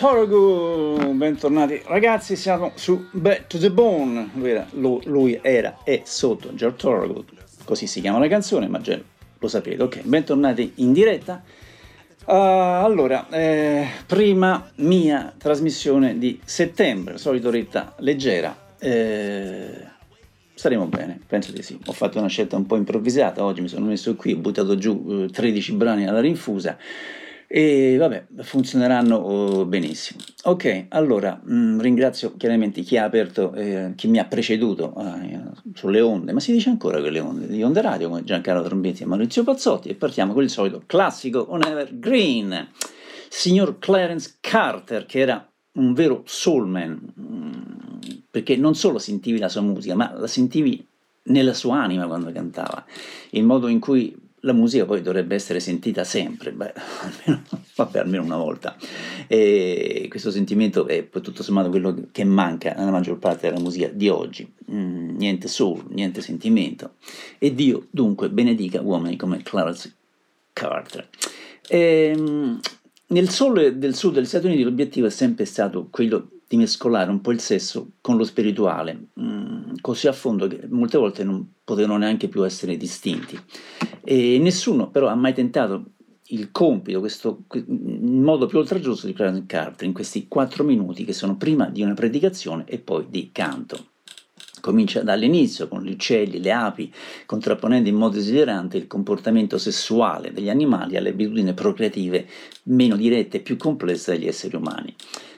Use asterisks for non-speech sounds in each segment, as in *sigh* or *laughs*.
Thorogood, bentornati. Ragazzi, siamo su Back to the Bone, lui era, e sotto George Thorogood, così si chiama la canzone, ma già lo sapete, ok, bentornati in diretta. Uh, allora, eh, prima mia trasmissione di settembre, solito ritta leggera, eh, staremo bene, penso di sì. Ho fatto una scelta un po' improvvisata, oggi mi sono messo qui, ho buttato giù eh, 13 brani alla rinfusa e vabbè, funzioneranno oh, benissimo. Ok, allora mh, mm, ringrazio chiaramente chi ha aperto, eh, chi mi ha preceduto eh, sulle onde, ma si dice ancora quelle onde di Onda Radio come Giancarlo Trombetti e Maurizio Pazzotti e partiamo con il solito classico On Evergreen, signor Clarence Carter che era un vero soulman, mm, perché non solo sentivi la sua musica, ma la sentivi nella sua anima quando cantava, il modo in cui la musica poi dovrebbe essere sentita sempre, beh, *laughs* almeno, vabbè, almeno una volta. E questo sentimento è tutto sommato quello che manca nella maggior parte della musica di oggi. Mm, niente soul, niente sentimento. E Dio dunque benedica uomini come Clarence Carter. E, ehm, nel sole del sud degli Stati Uniti l'obiettivo è sempre stato quello di mescolare un po' il sesso con lo spirituale, mh, mm, così a fondo che molte volte non potevano neanche più essere distinti. E nessuno però ha mai tentato il compito, questo, in modo più oltraggioso di Clarence Carter in questi quattro minuti che sono prima di una predicazione e poi di canto. Comincia dall'inizio con gli uccelli, le api, contrapponendo in modo esilerante il comportamento sessuale degli animali alle abitudini procreative meno dirette e più complesse degli esseri umani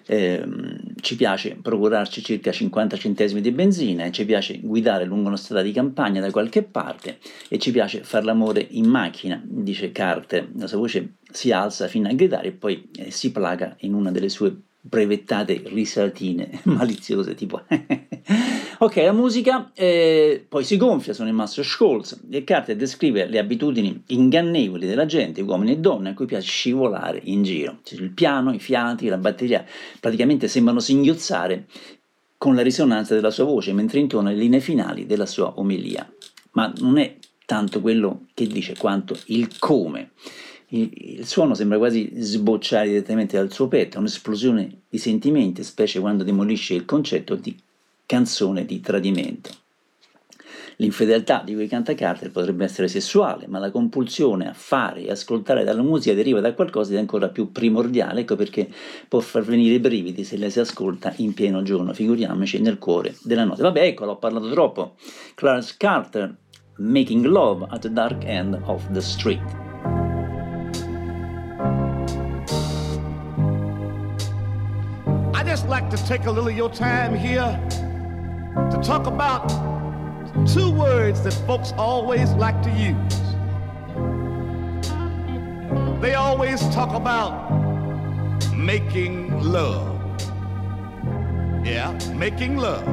eh, ci piace procurarci circa 50 centesimi di benzina, ci piace guidare lungo una strada di campagna da qualche parte e ci piace fare l'amore in macchina, dice Carter. La sua voce si alza fino a gridare e poi eh, si placa in una delle sue brevettate risatine *laughs* maliziose tipo *laughs* ok la musica eh, poi si gonfia sono il Master Scholz. E Carter descrive le abitudini ingannevoli della gente uomini e donne a cui piace scivolare in giro. Cioè, il piano, i fiati, la batteria praticamente sembrano singhiozzare con la risonanza della sua voce mentre intona le linee finali della sua omelia. Ma non è tanto quello che dice quanto il come. Il suono sembra quasi sbocciare direttamente dal suo petto, un'esplosione di sentimenti, specie quando demolisce il concetto di canzone di tradimento. L'infedeltà di cui canta Carter potrebbe essere sessuale, ma la compulsione a fare e ascoltare dalla musica deriva da qualcosa di ancora più primordiale, ecco perché può far venire i brividi se la si ascolta in pieno giorno, figuriamoci nel cuore della notte. Vabbè, ecco, l'ho parlato troppo. Clarence Carter, Making Love at the Dark End of the Street. just like to take a little of your time here to talk about two words that folks always like to use. They always talk about making love. Yeah, making love.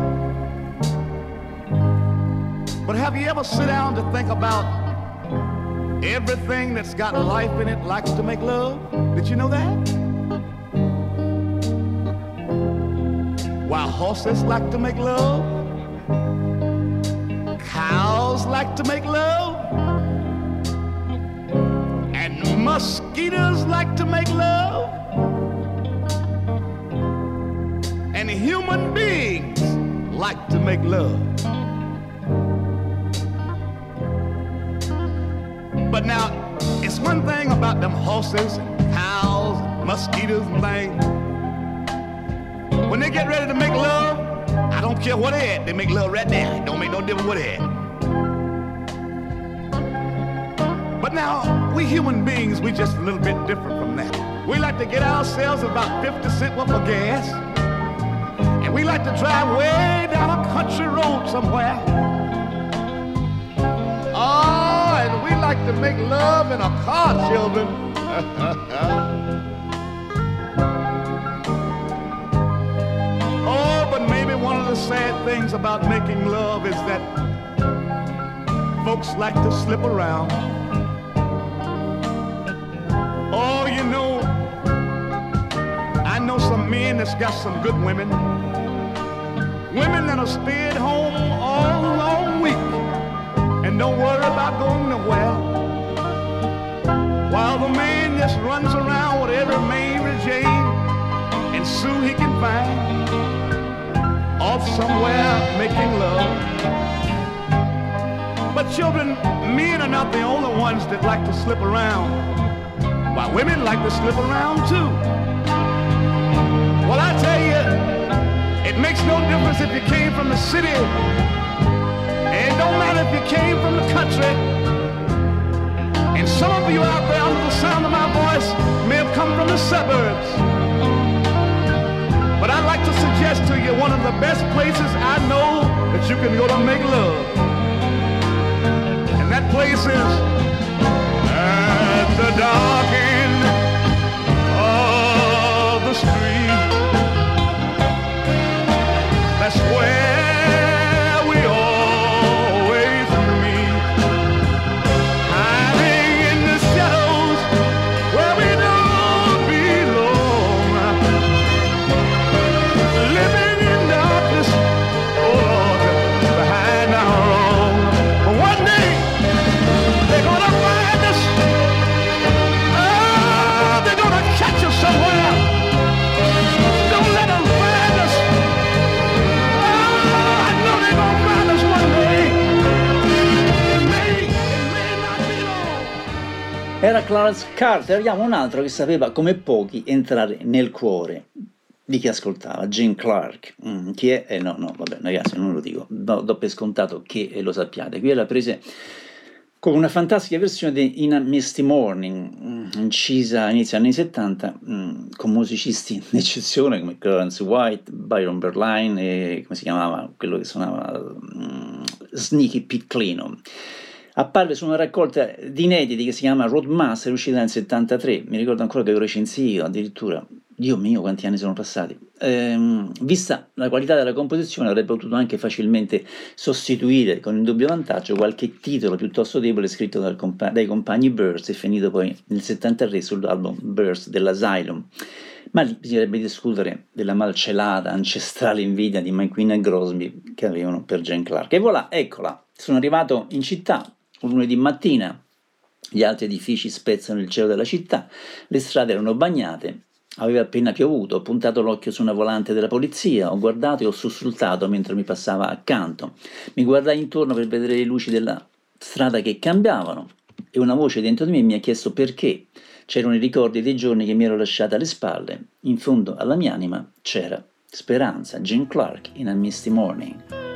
But have you ever sit down to think about everything that's got life in it likes to make love? Did you know that? While horses like to make love, cows like to make love, and mosquitoes like to make love, and human beings like to make love. But now, it's one thing about them horses, cows, mosquitoes, and things. When they get ready to make love, I don't care what they at, they make love right there. Don't make no difference what they at. But now, we human beings, we just a little bit different from that. We like to get ourselves about 50 cent worth of gas, and we like to drive way down a country road somewhere. Oh, and we like to make love in a car, children. *laughs* sad things about making love is that folks like to slip around. Oh, you know, I know some men that's got some good women. Women that'll stay at home all long week and don't worry about going nowhere. While the man just runs around with every man Jane and Sue he can find off somewhere making love. But children, men are not the only ones that like to slip around. Why, women like to slip around too. Well, I tell you, it makes no difference if you came from the city. And it don't matter if you came from the country. And some of you out there under the sound of my voice may have come from the suburbs. Suggest to you one of the best places I know that you can go to make love. And that place is at the dark end Clarence Carter, abbiamo un altro che sapeva come pochi entrare nel cuore di chi ascoltava, Gene Clark. Mm, chi è? Eh, no, no, vabbè, ragazzi, non lo dico, do, do per scontato che eh, lo sappiate. Qui la prese con una fantastica versione di In a Misty Morning, mm, incisa inizio anni 70, mm, con musicisti *laughs* d'eccezione come Clarence White, Byron Berline e come si chiamava quello che suonava mm, Sneaky Pete Clino apparve su una raccolta di inediti che si chiama Roadmaster, uscita nel 73, mi ricordo ancora che lo recensì io addirittura, Dio mio quanti anni sono passati, Ehm, vista la qualità della composizione avrebbe potuto anche facilmente sostituire con indubbio vantaggio qualche titolo piuttosto debole scritto compa- dai compagni Burst e finito poi nel 73 sull'album Burst dell'Asylum. Ma lì bisognerebbe discutere della malcelata ancestrale invidia di McQueen e Grosby che avevano per Jane Clark. E voilà, eccola, sono arrivato in città un lunedì mattina, gli altri edifici spezzano il cielo della città, le strade erano bagnate, aveva appena piovuto, ho puntato l'occhio su una volante della polizia, ho guardato e ho sussultato mentre mi passava accanto. Mi guardai intorno per vedere le luci della strada che cambiavano e una voce dentro di me mi ha chiesto perché. C'erano i ricordi dei giorni che mi ero lasciata alle spalle. In fondo alla mia anima c'era speranza. Jim Clark in A Misty Morning.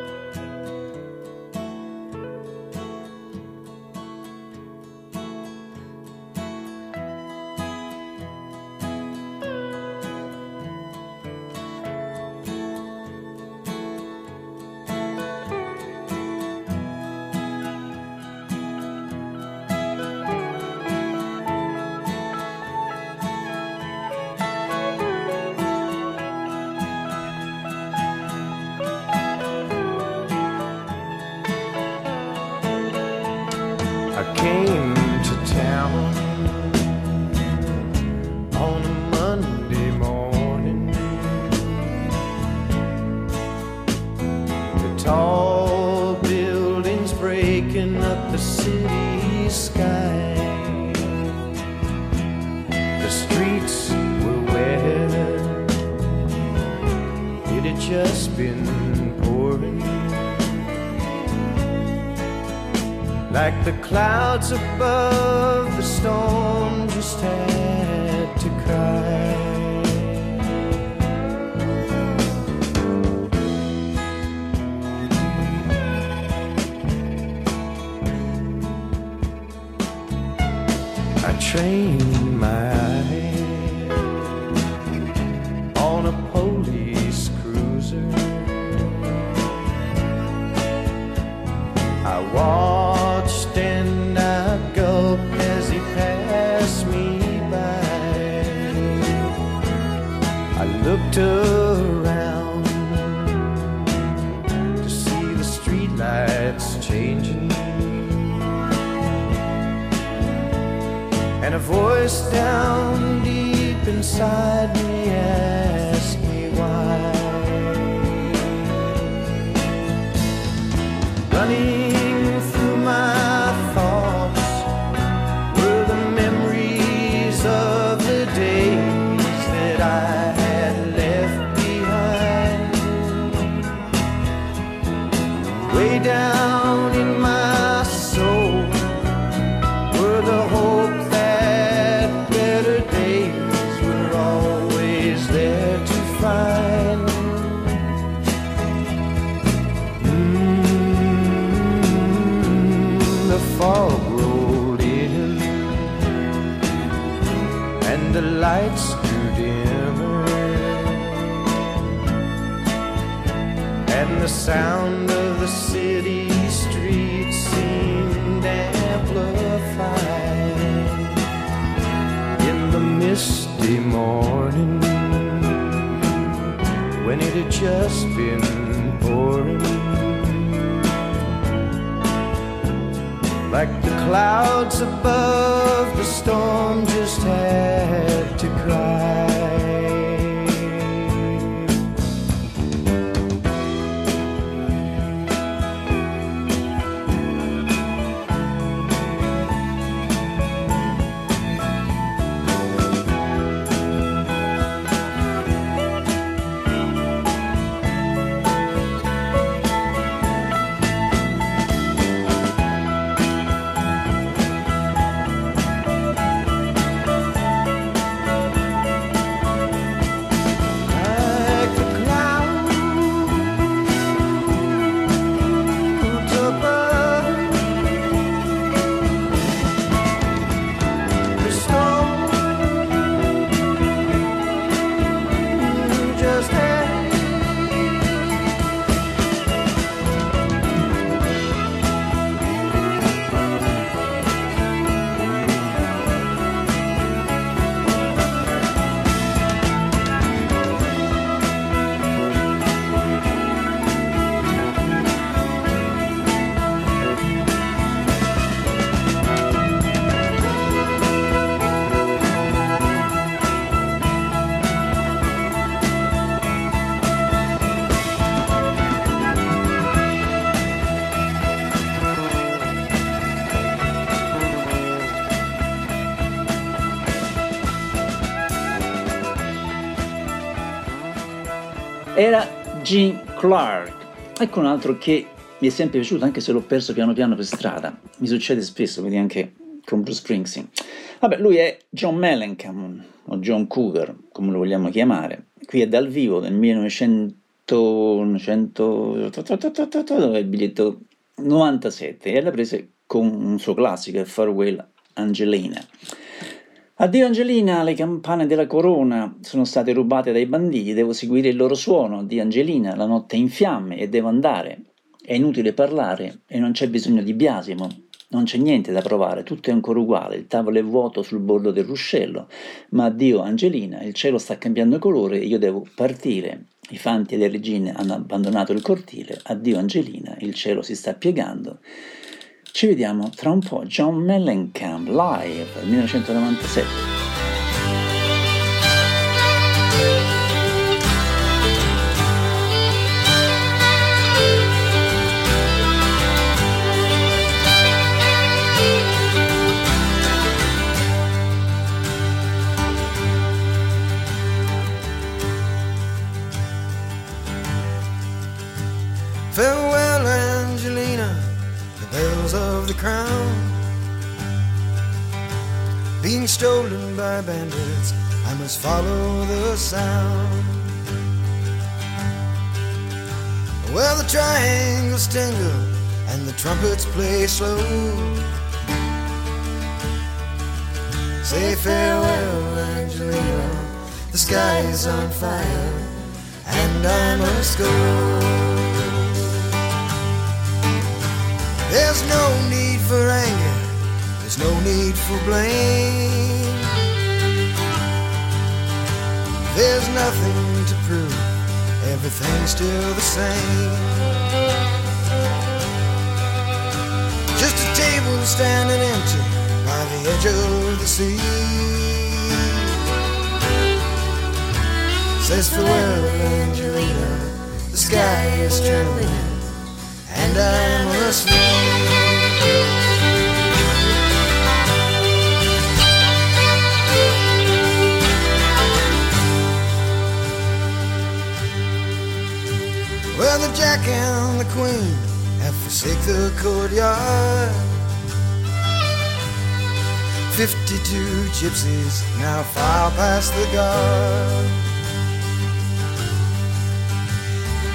Down deep inside. me clouds above, the storm just had to cry. Gene Clark. Ecco un altro che mi è sempre piaciuto, anche se l'ho perso piano piano per strada. Mi succede spesso, quindi anche con Bruce Springsteen. Vabbè, lui è John Mellencamp, o John Cougar, come lo vogliamo chiamare. Qui è dal vivo del 1900... 100 dove è il biglietto 97 e l'ha presa con un suo classico, Farewell Angelina. Addio Angelina, le campane della corona sono state rubate dai banditi, devo seguire il loro suono. Addio Angelina, la notte è in fiamme e devo andare. È inutile parlare e non c'è bisogno di biasimo. Non c'è niente da provare, tutto è ancora uguale, il tavolo è vuoto sul bordo del ruscello. Ma addio Angelina, il cielo sta cambiando colore e io devo partire. I fanti e le regine hanno abbandonato il cortile. Addio Angelina, il cielo si sta piegando. Ci vediamo tra un po'. John Mellencamp live 1997. Stolen by bandits, I must follow the sound. Well, the triangles tingle and the trumpets play slow. Say farewell, Angelina, the sky is on fire, and I must go. There's no need for anger, there's no need for blame. There's nothing to prove, everything's still the same. Just a table standing empty by the edge of the sea. Says farewell, Angelina, the sky is trembling and I must know. Well, the Jack and the Queen have forsake the courtyard. Fifty-two gypsies now file past the guard.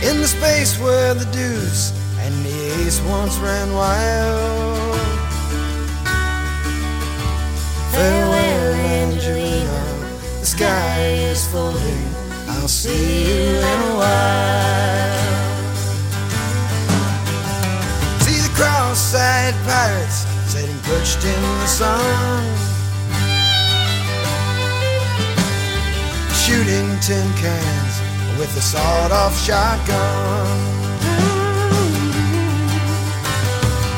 In the space where the deuce and the ace once ran wild. Farewell, Angelina, the sky is falling. I'll see you in a while. Cross-eyed pirates sitting perched in the sun. Shooting tin cans with a sawed-off shotgun.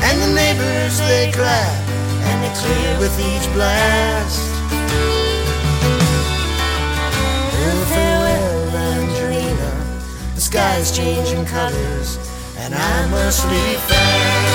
And the neighbors they clap and they clear with each blast. Oh, farewell, Angelina. The sky is changing colors, and I must leave fast.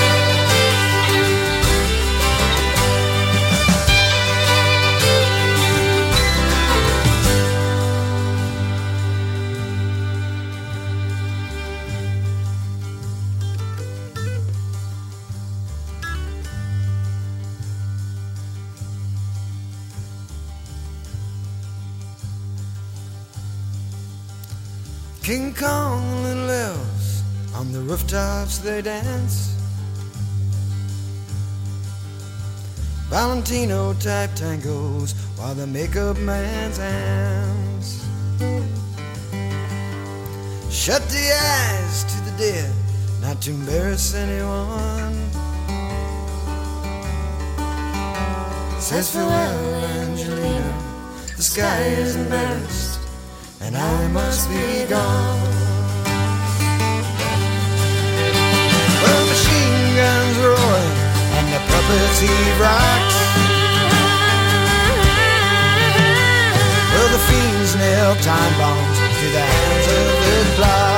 King Kong and little elves on the rooftops they dance. Valentino type tangos while the makeup man's hands. Shut the eyes to the dead, not to embarrass anyone. Says farewell, Angelina. The sky is embarrassed, and I must be gone. Well, machine guns roaring, and the puppets he rocks. Well, the fiends nail time bombs to the hands of the clock.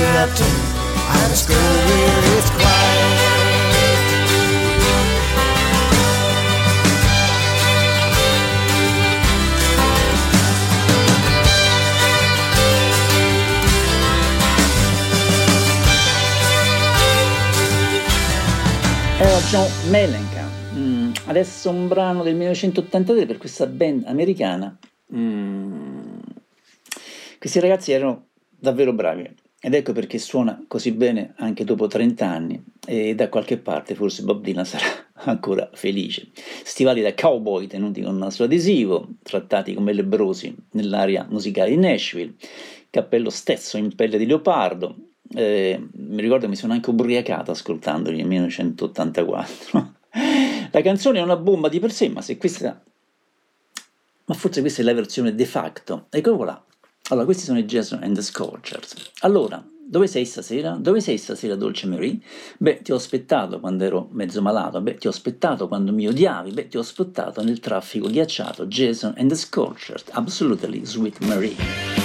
Erupting. I must go where it's quiet. Era adesso un brano del 1983 per questa band americana. Mm, questi ragazzi erano davvero bravi ed ecco perché suona così bene anche dopo 30 anni e da qualche parte forse Bob Dylan sarà *laughs* ancora felice. Stivali da cowboy tenuti con nastro adesivo, trattati come lebbrosi nell'area musicale di Nashville, cappello stesso in pelle di leopardo, eh, mi ricordo mi sono anche ubriacato ascoltandoli nel 1984. *laughs* la canzone è una bomba di per sé, ma se questa... Ma forse questa è la versione de facto. Eccolo là. Allora, questi sono i Jason and the Scorchers. Allora, dove sei stasera? Dove sei stasera, dolce Marie? Beh, ti ho aspettato quando ero mezzo malato. Beh, ti ho aspettato quando mi odiavi. Beh, ti ho aspettato nel traffico ghiacciato. Jason and the Scorchers. Absolutely sweet Marie.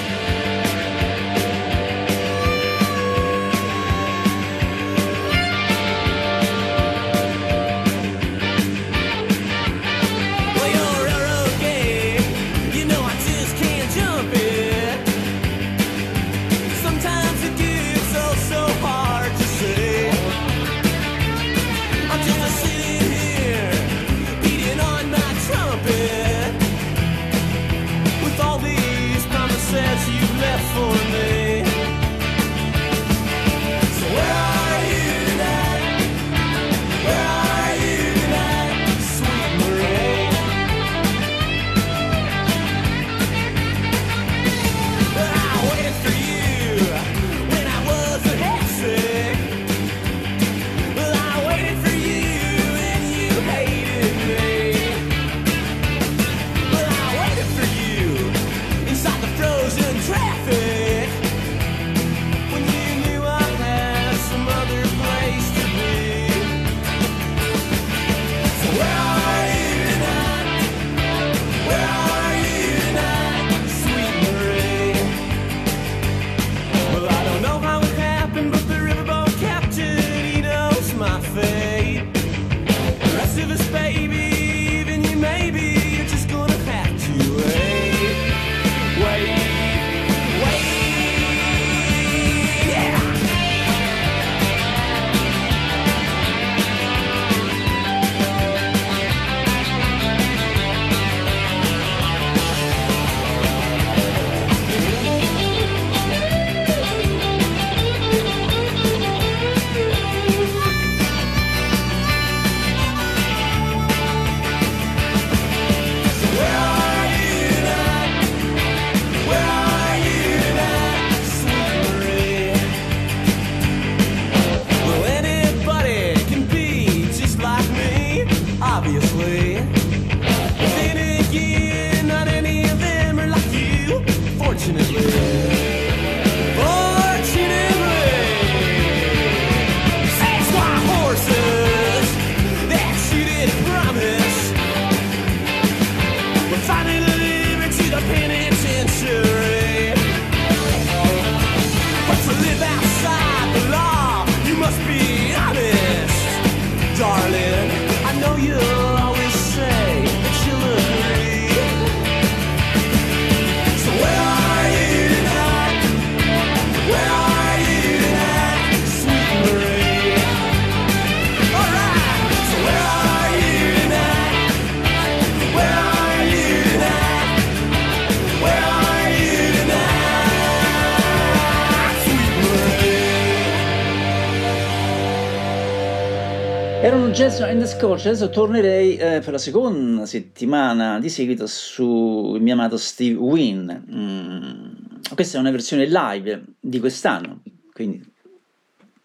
Jason and the Scorch, adesso tornerei eh, per la seconda settimana di seguito sul mio amato Steve Wynn. Mm, questa è una versione live di quest'anno, quindi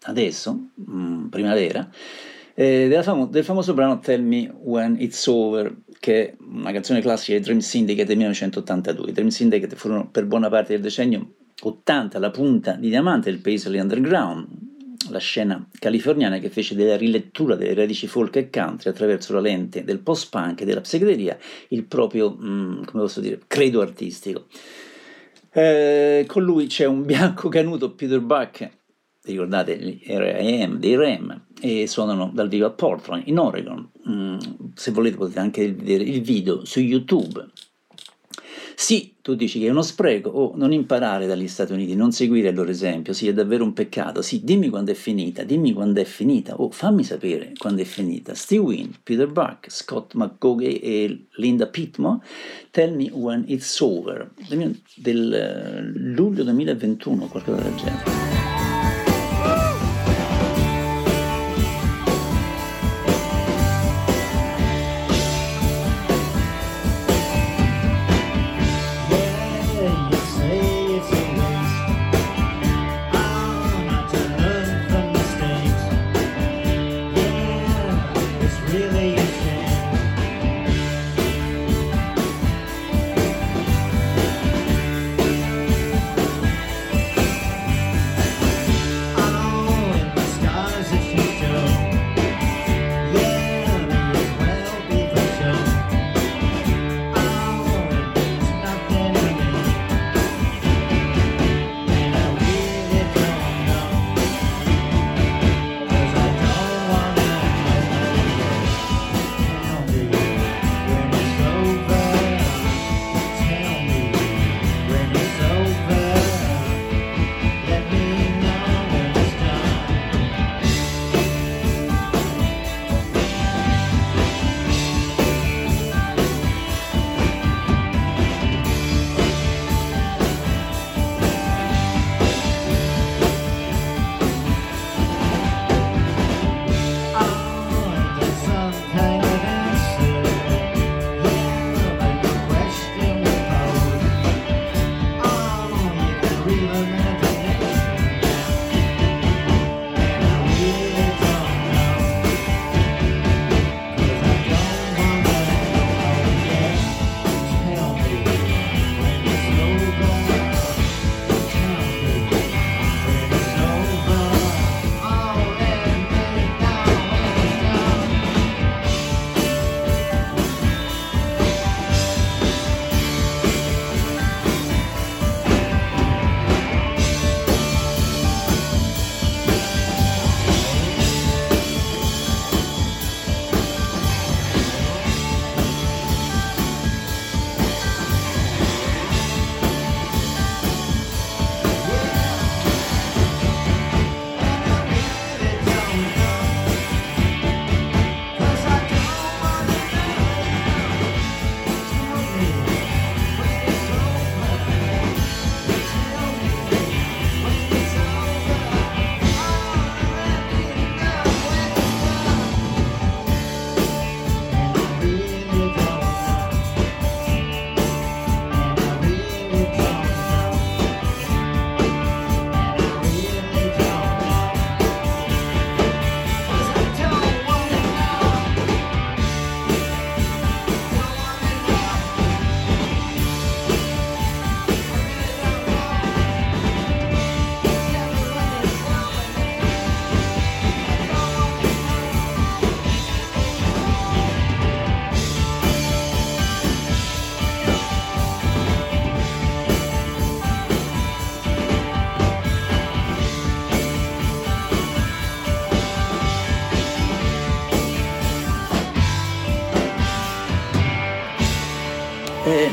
adesso, mm, primavera, eh, famo- del famoso brano Tell Me When It's Over, che è una canzone classica dei Dream Syndicate del 1982. I Dream Syndicate furono per buona parte del decennio 80 la punta di diamante del Paisley Underground, la scena californiana che fece della rilettura delle radici folk e country attraverso la lente del post-punk e della psichedelia il proprio, mm, come posso dire, credo artistico. Eh, con lui c'è un bianco canuto Peter Buck, ricordate gli R.I.M. dei Rem, e suonano dal vivo a Portland, in Oregon. Mm, se volete potete anche vedere il video su YouTube. Sì, tu dici che è uno spreco o non imparare dagli Stati Uniti, non seguire il loro esempio, sì, è davvero un peccato. Sì, dimmi quando è finita, dimmi quando è finita, o fammi sapere quando è finita. Steve Wynn, Peter Buck, Scott McGogey e Linda Pitmo, Tell Me When It's Over, del, del eh, luglio 2021, qualcosa del genere.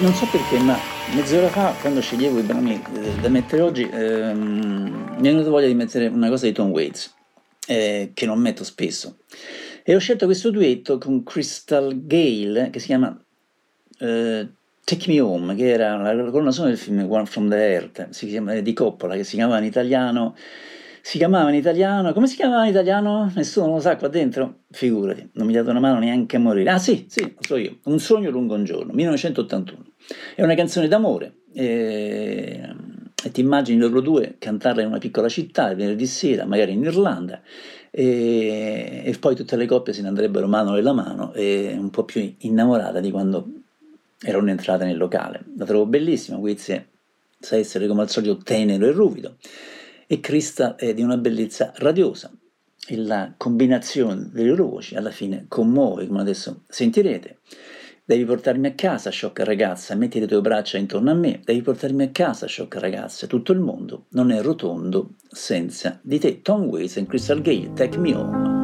Non so perché, ma mezz'ora fa, quando sceglievo i brani eh, da mettere oggi, ehm, mi è venuta voglia di mettere una cosa di Tom Waits, eh, che non metto spesso. E ho scelto questo duetto con Crystal Gale, che si chiama eh, Take Me Home, che era la colonna sonora del film One from the Earth, chiama- di Coppola, che si chiamava in italiano Si chiamava in italiano, come si chiamava in italiano? Nessuno lo sa qua dentro? Figurati, non mi date una mano neanche a morire. Ah sì, sì, lo so io, Un sogno lungo un giorno, 1981. È una canzone d'amore e, e ti immagini loro due cantarla in una piccola città il venerdì sera, magari in Irlanda, e, e poi tutte le coppie se ne andrebbero mano nella mano e un po' più innamorata di quando erano entrate nel locale. La trovo bellissima, Wiz sa essere come al solito tenero e ruvido e Krista è di una bellezza radiosa e la combinazione delle loro voci alla fine commuove, come adesso sentirete. Devi portarmi a casa, sciocca ragazza, metti le tue braccia intorno a me, devi portarmi a casa, sciocca ragazza, tutto il mondo non è rotondo senza di te. Tom Waits and Crystal Gale, Take Me Home.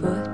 foot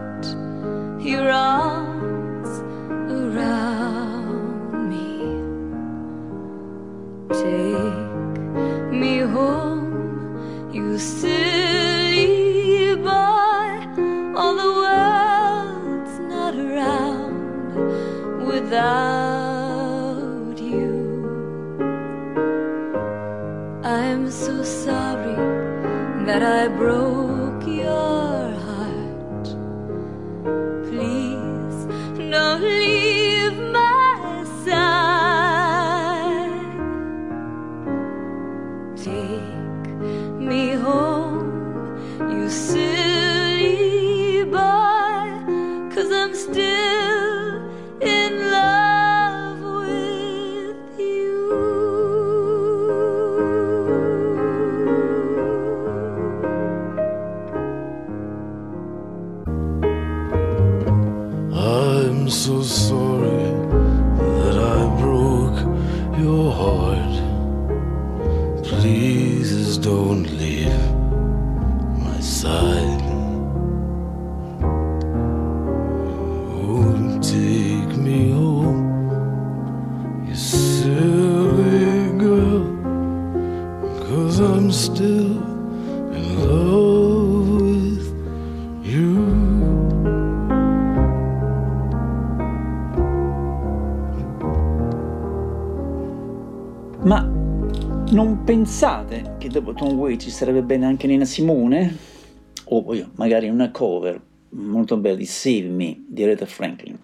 pensate che dopo Tom Waits ci sarebbe bene anche Nina Simone? O poi magari una cover molto bella di Save Me di Aretha Franklin.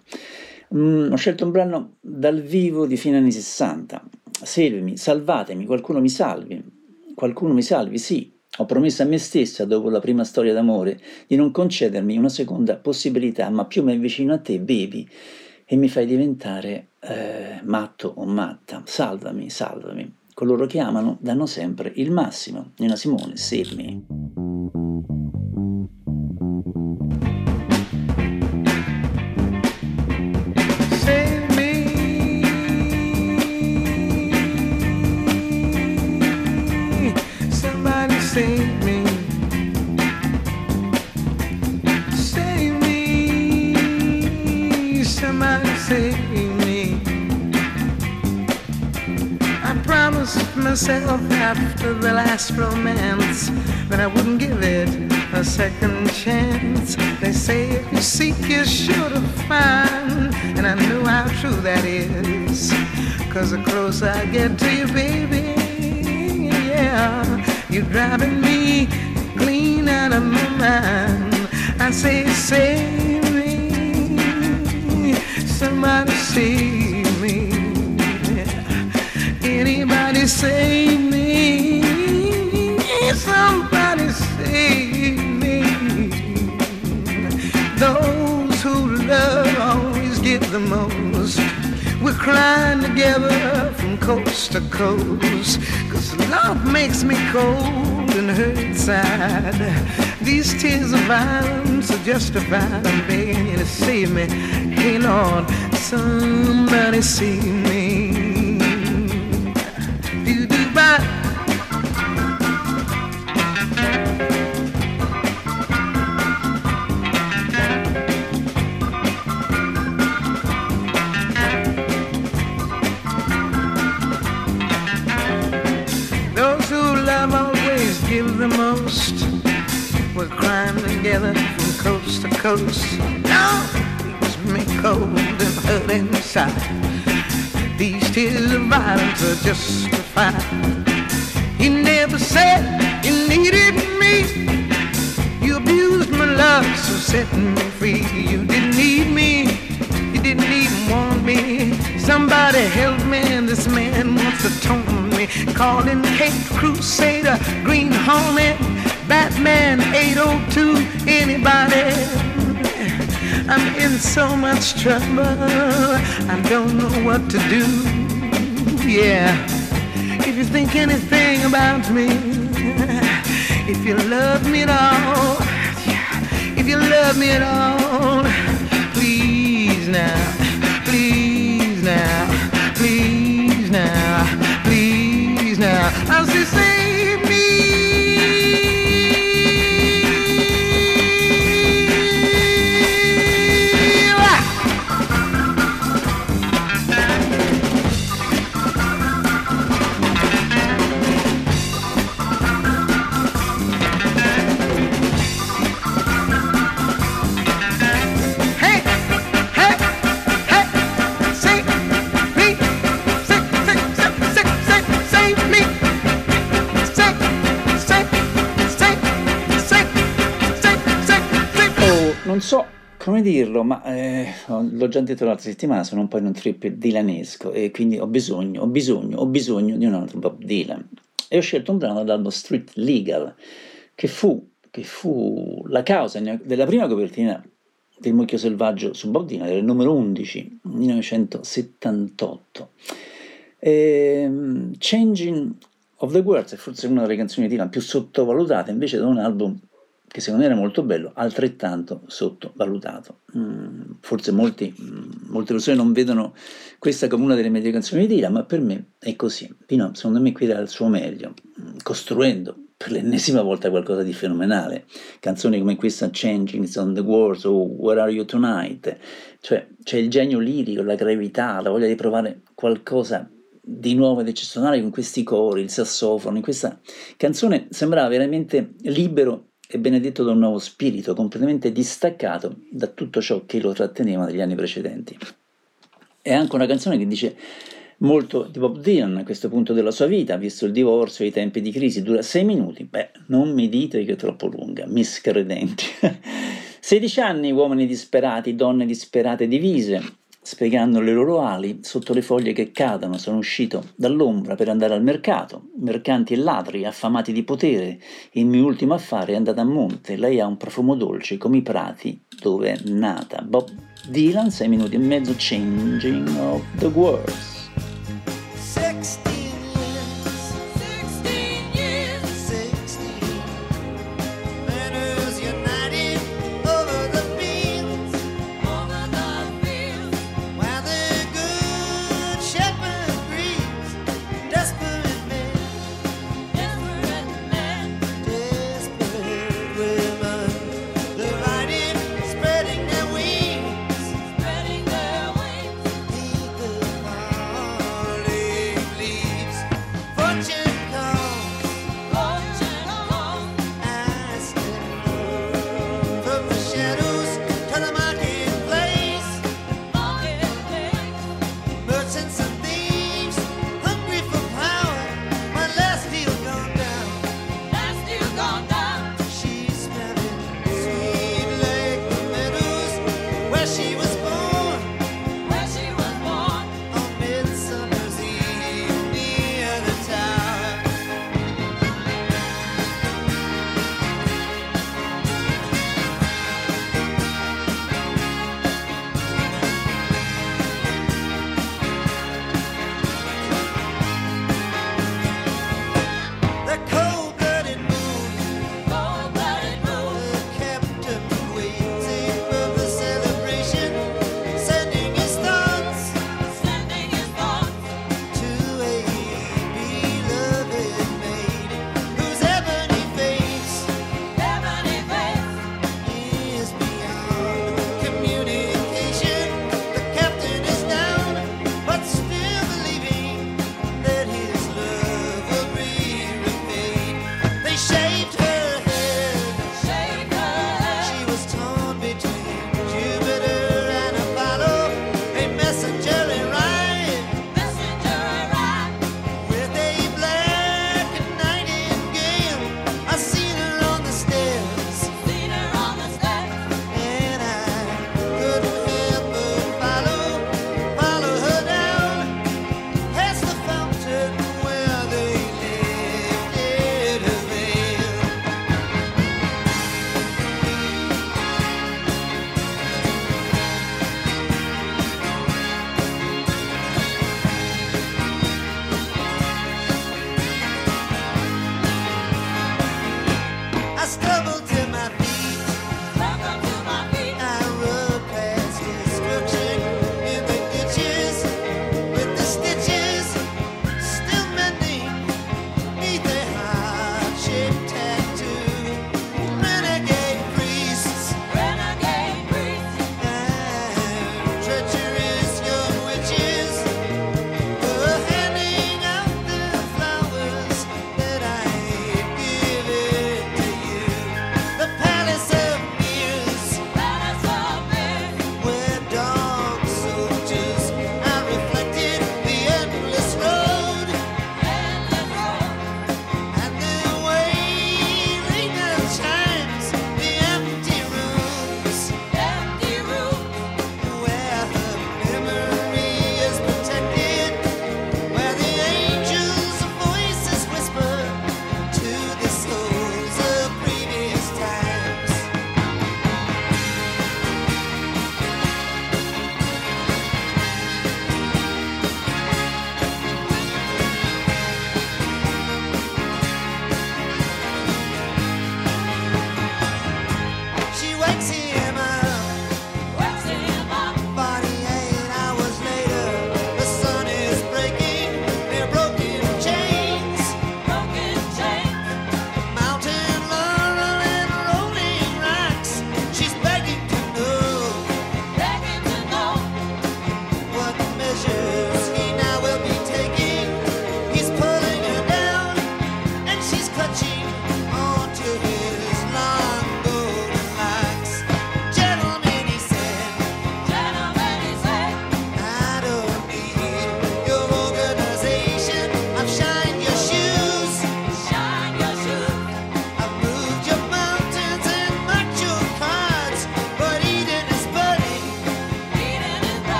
Mm, ho scelto un brano dal vivo di fine anni 60. Salvemi, salvatemi, qualcuno mi salvi. Qualcuno mi salvi, sì. Ho promesso a me stessa, dopo la prima storia d'amore, di non concedermi una seconda possibilità, ma più mi avvicino a te, bevi, e mi fai diventare eh, matto o matta. Salvami, salvami. Coloro che amano danno sempre il massimo. Nina Simone, Save Me. After the last romance that I wouldn't give it a second chance. They say if you seek, you're sure to find. And I know how true that is. Cause the closer I get to you, baby, yeah, you're driving me clean out of my mind. I say, save me, somebody save. Anybody save me? Somebody save me. Those who love always get the most. We're crying together from coast to coast. Cause love makes me cold and hurt inside. These tears of violence are justified. I'm begging you to save me. Hey Lord, somebody save me. Give the most. We're crying together from coast to coast. Now, leaves me cold and hurt inside. These tears of violence are justified. You never said you needed me. You abused my love, so set me free. You didn't need me. Didn't even want me. Somebody help me, and this man wants to taunt me. Calling Cape Crusader, Green Hornet, Batman 802, anybody. I'm in so much trouble, I don't know what to do. Yeah, if you think anything about me, if you love me at all, if you love me at all, please now, please now, please now, please now. I say, save dirlo, ma eh, l'ho già detto l'altra settimana, sono un po' in un trip dilanesco e quindi ho bisogno, ho bisogno, ho bisogno di un altro Bob Dylan. E ho scelto un brano dall'album Street Legal, che fu, che fu la causa della prima copertina del Mucchio Selvaggio su Bob Dylan, del numero 11, 1978. Ehm, Changing of the Words è forse una delle canzoni di Dylan più sottovalutate invece da un album che secondo me era molto bello, altrettanto sottovalutato. Mm, forse molti, mm, molte persone non vedono questa come una delle medie canzoni di Dylan, ma per me è così. Pino, secondo me qui dà il suo meglio, mm, costruendo per l'ennesima volta qualcosa di fenomenale. Canzoni come questa Changing on the Words o Where Are You Tonight, cioè c'è il genio lirico, la gravità, la voglia di provare qualcosa di nuovo ed eccezionale con questi cori, il sassofono. In questa canzone sembrava veramente libero e benedetto da un nuovo spirito, completamente distaccato da tutto ciò che lo tratteneva negli anni precedenti. È anche una canzone che dice molto di Bob Dylan a questo punto della sua vita, visto il divorzio e i tempi di crisi, dura sei minuti. Beh, non mi dite che è troppo lunga, miscredenti. *laughs* 16 anni, uomini disperati, donne disperate divise, spiegando le loro ali sotto le foglie che cadono. Sono uscito dall'ombra per andare al mercato, mercanti e ladri, affamati di potere. Il mio ultimo affare è andato a monte. Lei ha un profumo dolce come i prati dove è nata. Bob Dylan, 6 minuti e mezzo, Changing of the Words. 16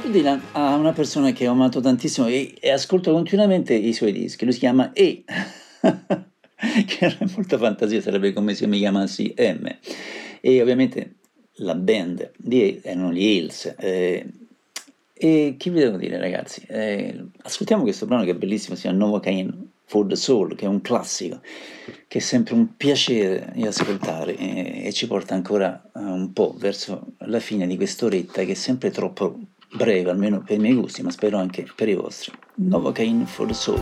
Dylan ha una persona che ho amato tantissimo e, e ascolto continuamente i suoi dischi. Lui si chiama E, *laughs* che era molto fantasia, sarebbe come se mi chiamassi M. E ovviamente la band di E erano gli Hills. eh, e che vi devo dire, ragazzi? Eh, ascoltiamo questo brano che è bellissimo, si chiama Novocaine for the Soul, che è un classico, che è sempre un piacere di ascoltare e, e ci porta ancora eh, un po' verso la fine di quest'oretta che è sempre troppo breve, almeno per i miei gusti, ma spero anche per i vostri. Novocaine for the Soul.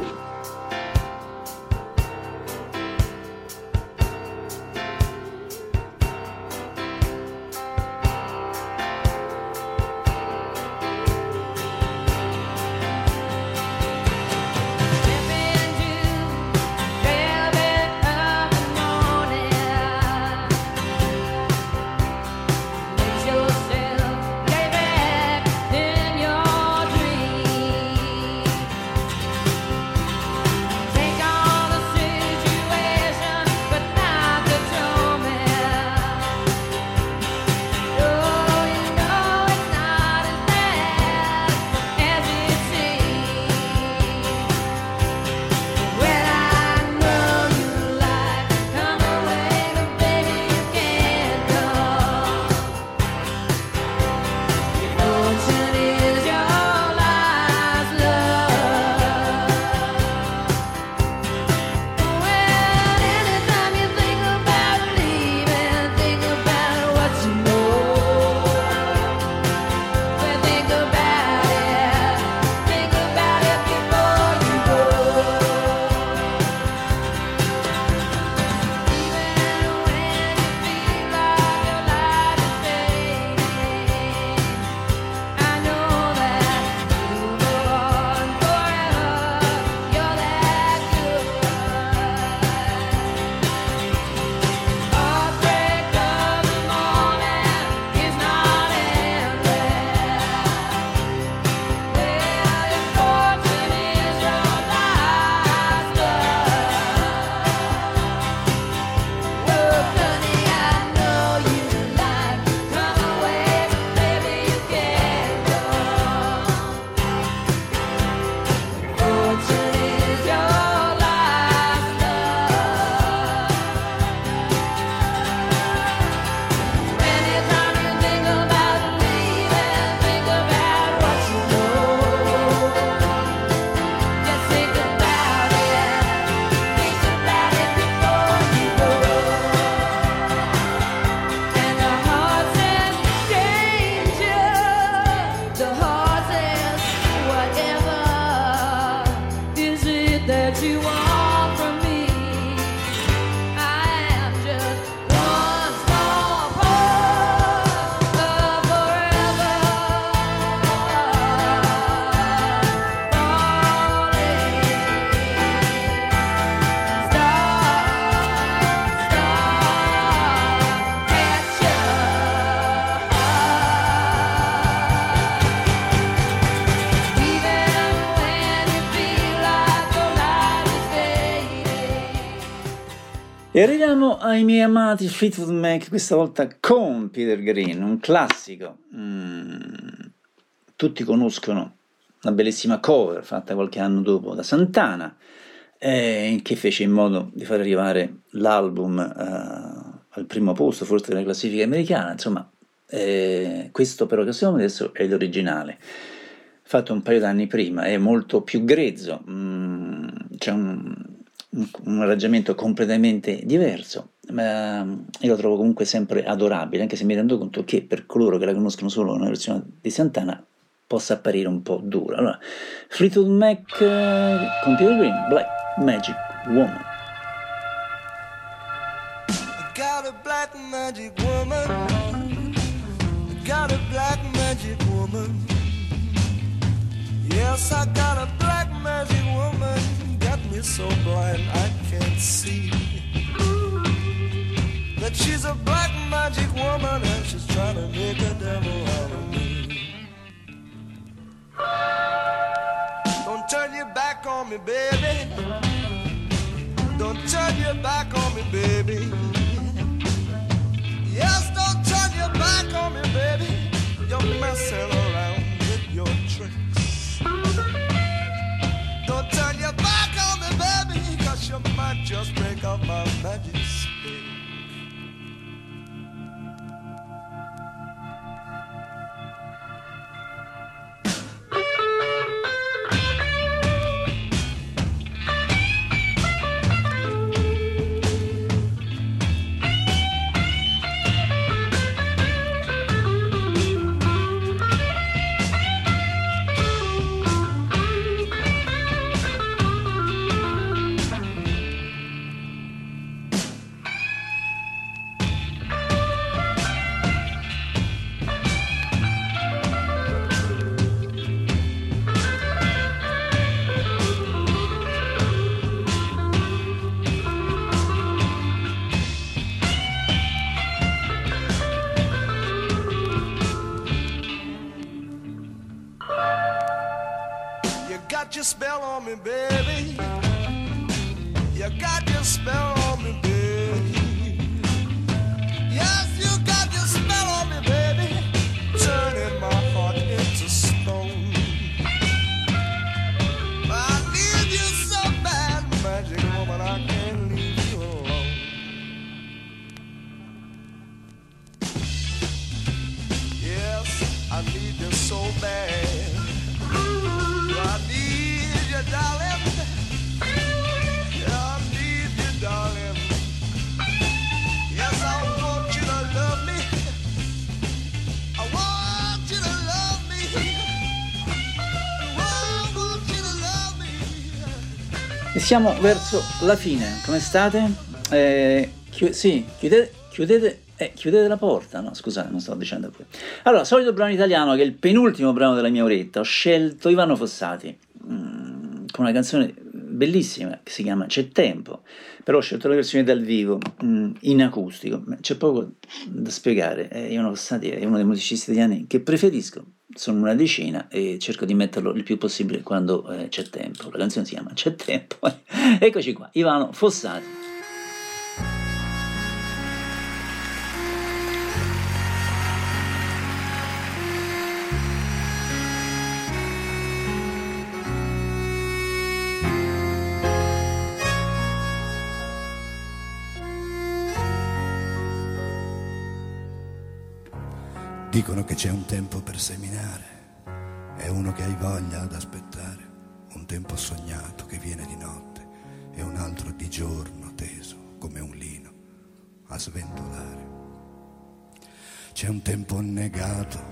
Ai miei amati Fleetwood Mac, questa volta con Peter Green, un classico. Mm, tutti conoscono una bellissima cover fatta qualche anno dopo da Santana, eh, che fece in modo di far arrivare l'album eh, al primo posto, forse della classifica americana. Insomma, eh, questo però che stiamo adesso è l'originale fatto un paio d'anni prima, è molto più grezzo, mm, c'è un- un arrangiamento completamente diverso, ma io lo trovo comunque sempre adorabile, anche se mi rendo conto che per coloro che la conoscono solo una versione di Santana possa apparire un po' dura. Allora, Fleetwood Mac con Peter Green, Black Magic Woman. Black magic woman. I got a black magic woman. Yes, I got a black magic woman. Got me so blind I can't see. That she's a black magic woman and she's trying to make a devil out of me. Don't turn your back on me, baby. Don't turn your back on me, baby. Yes, don't turn your back on me, baby. You're messing around with your tricks. Don't turn your back on me, baby, cause you might just break up my magic got your spell on me, baby. You got your spell on me, baby. Yes, siamo verso la fine, come state? Eh, chi- sì, chiudete, chiudete, eh, chiudete la porta, no scusate, non stavo dicendo qui. Allora, solito brano italiano che è il penultimo brano della mia oretta, ho scelto Ivano Fossati, mm, con una canzone bellissima che si chiama C'è tempo, però ho scelto la versione dal vivo, mm, in acustico, c'è poco da spiegare, eh, Ivano Fossati è uno dei musicisti italiani che preferisco, sono una decina e cerco di metterlo il più possibile quando eh, c'è tempo, la canzone si chiama C'è tempo, *laughs* eccoci qua, Ivano Fossati. Che c'è un tempo per seminare e uno che hai voglia ad aspettare, un tempo sognato che viene di notte e un altro di giorno teso come un lino a sventolare. C'è un tempo negato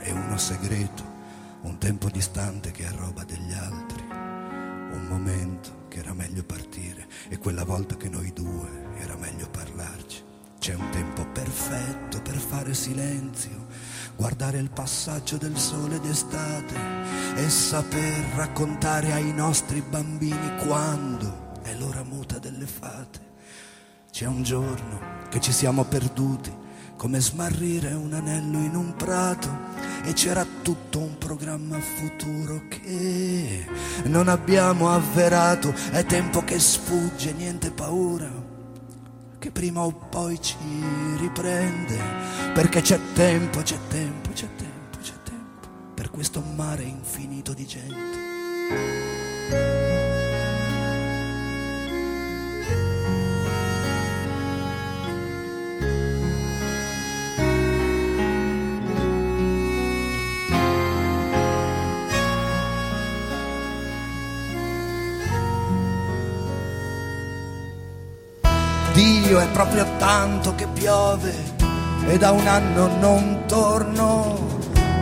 e uno segreto, un tempo distante che è roba degli altri, un momento che era meglio partire e quella volta che noi due era meglio parlarci. C'è un tempo perfetto per fare silenzio, guardare il passaggio del sole d'estate e saper raccontare ai nostri bambini quando è l'ora muta delle fate. C'è un giorno che ci siamo perduti, come smarrire un anello in un prato, e c'era tutto un programma futuro che non abbiamo avverato. È tempo che sfugge, niente paura che prima o poi ci riprende, perché c'è tempo, c'è tempo, c'è tempo, c'è tempo, per questo mare infinito di gente. Dio è proprio tanto che piove e da un anno non torno.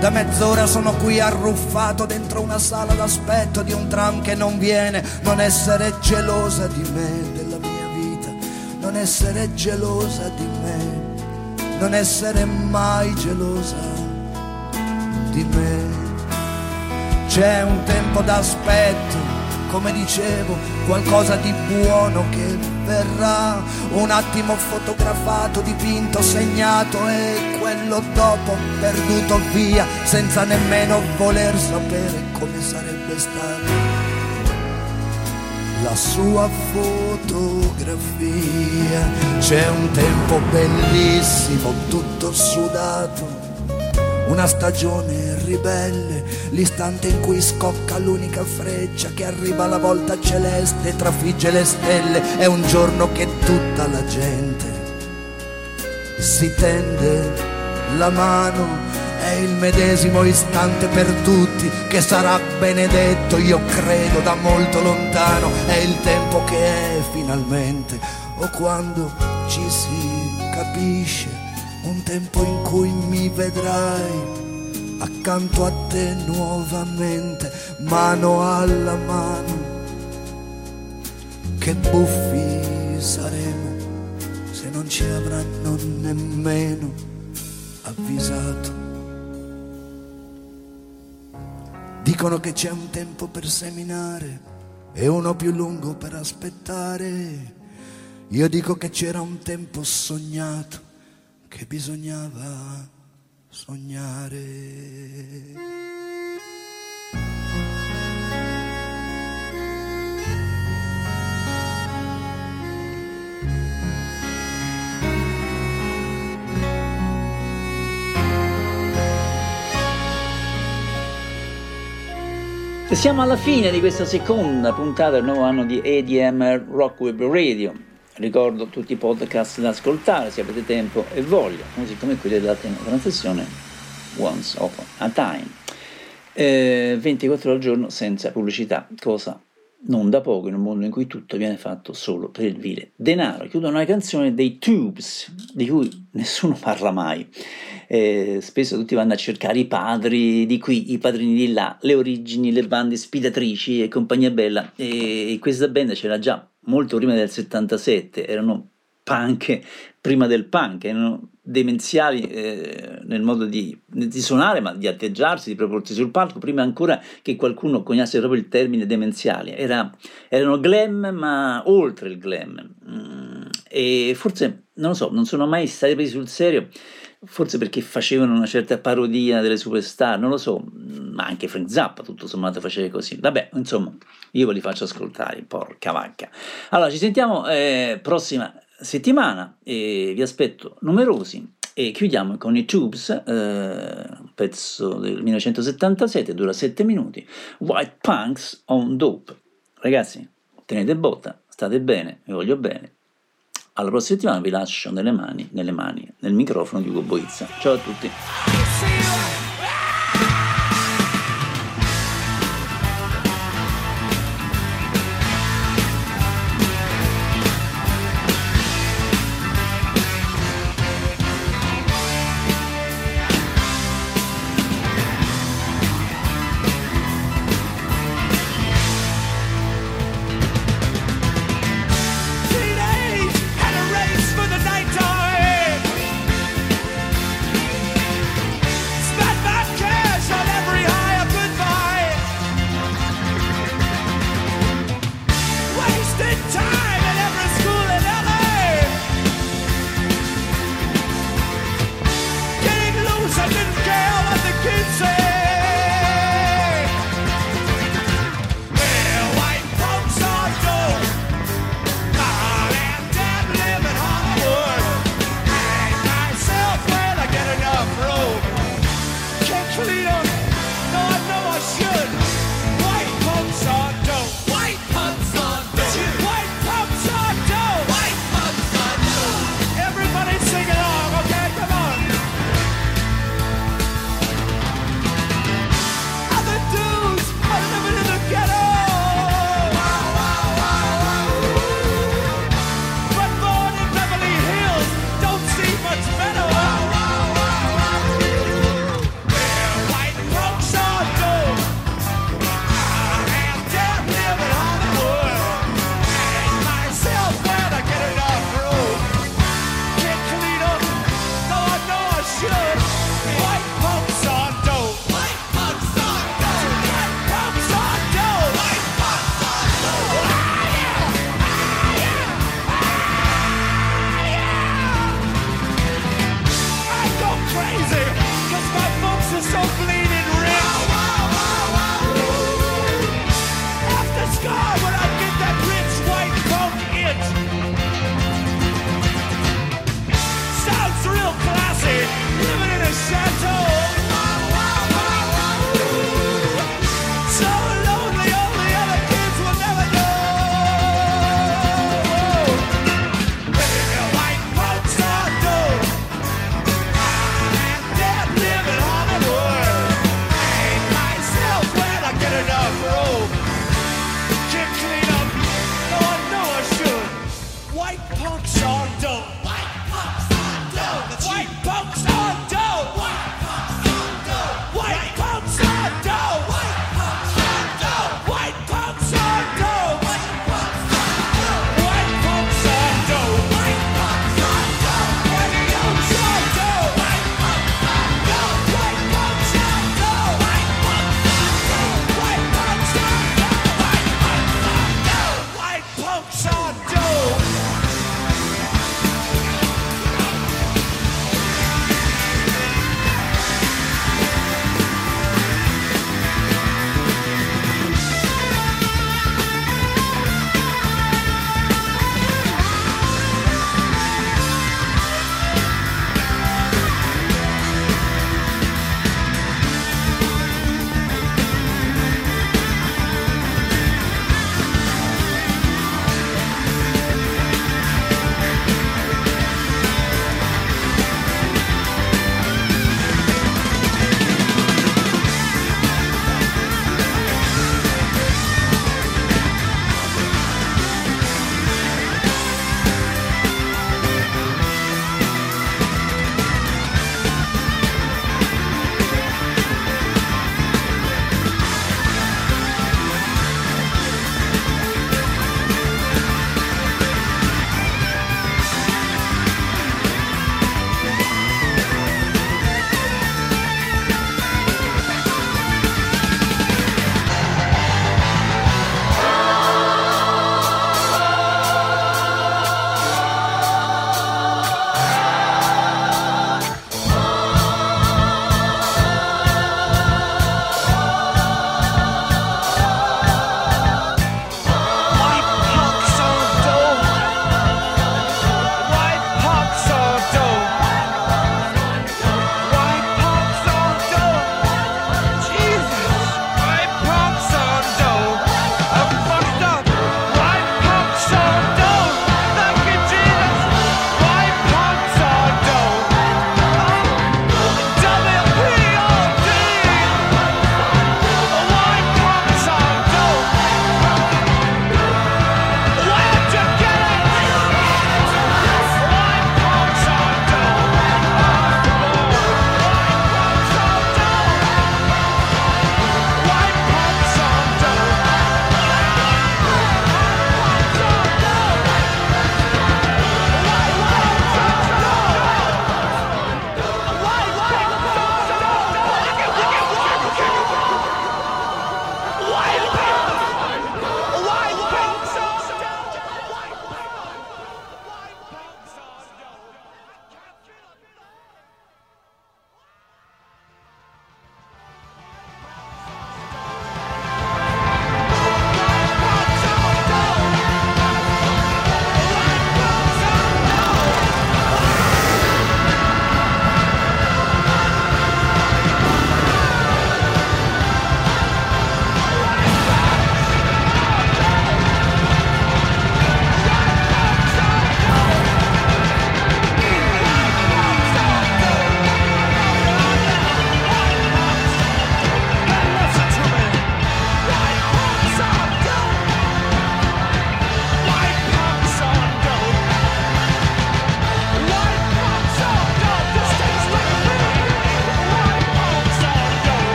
Da mezz'ora sono qui arruffato dentro una sala d'aspetto di un tram che non viene. Non essere gelosa di me, della mia vita. Non essere gelosa di me. Non essere mai gelosa di me. C'è un tempo d'aspetto, come dicevo, qualcosa di buono che verrà. Un attimo fotografato, dipinto, segnato e quello dopo perduto via, senza nemmeno voler sapere come sarebbe stato. La sua fotografia c'è un tempo bellissimo, tutto sudato Una stagione ribelle, l'istante in cui scocca l'unica freccia che arriva alla volta celeste e trafigge le stelle. È un giorno che tutta la gente si tende la mano, è il medesimo istante per tutti che sarà benedetto, io credo, da molto lontano, è il tempo che è finalmente, o quando ci si capisce, un tempo in cui mi vedrai accanto a te nuovamente, mano alla mano, che buffi saremo se non ci avranno nemmeno avvisato. Dicono che c'è un tempo per seminare e uno più lungo per aspettare. Io dico che c'era un tempo sognato che bisognava sognare. Siamo alla fine di questa seconda puntata del nuovo anno di ADMR Rock Web Radio. Ricordo tutti i podcast da ascoltare se avete tempo e voglia, così come quelli della trasmissione Once Upon a Time. Eh, 24 ore al giorno senza pubblicità, cosa non da poco in un mondo in cui tutto viene fatto solo per il vile denaro. Chiudo una canzone dei Tubes, di cui *laughs* nessuno parla mai. Eh, spesso tutti vanno a cercare i padri di qui, i padrini di là, le origini, le bande ispiratrici e compagnia bella. E questa band c'era già molto prima del 77, erano punk prima del punk, erano demenziali eh, nel modo di, di suonare, ma di atteggiarsi, di proporsi sul palco, prima ancora che qualcuno coniasse proprio il termine demenziali. Era, erano glam, ma oltre il glam. Mm, e forse, non lo so, non sono mai stati presi sul serio, forse perché facevano una certa parodia delle superstar, non lo so, ma anche Frank Zappa tutto sommato faceva così. Vabbè, insomma, io ve li faccio ascoltare, porca vacca. Allora, ci sentiamo eh, prossima settimana e vi aspetto numerosi e chiudiamo con i Tubes, eh, un pezzo del 1977, dura 7 minuti, White Punks on Dope. Ragazzi, tenete botta, state bene, vi voglio bene. Alla prossima settimana vi lascio nelle mani, nelle mani, nel microfono di Ugo Boizza. Ciao a tutti.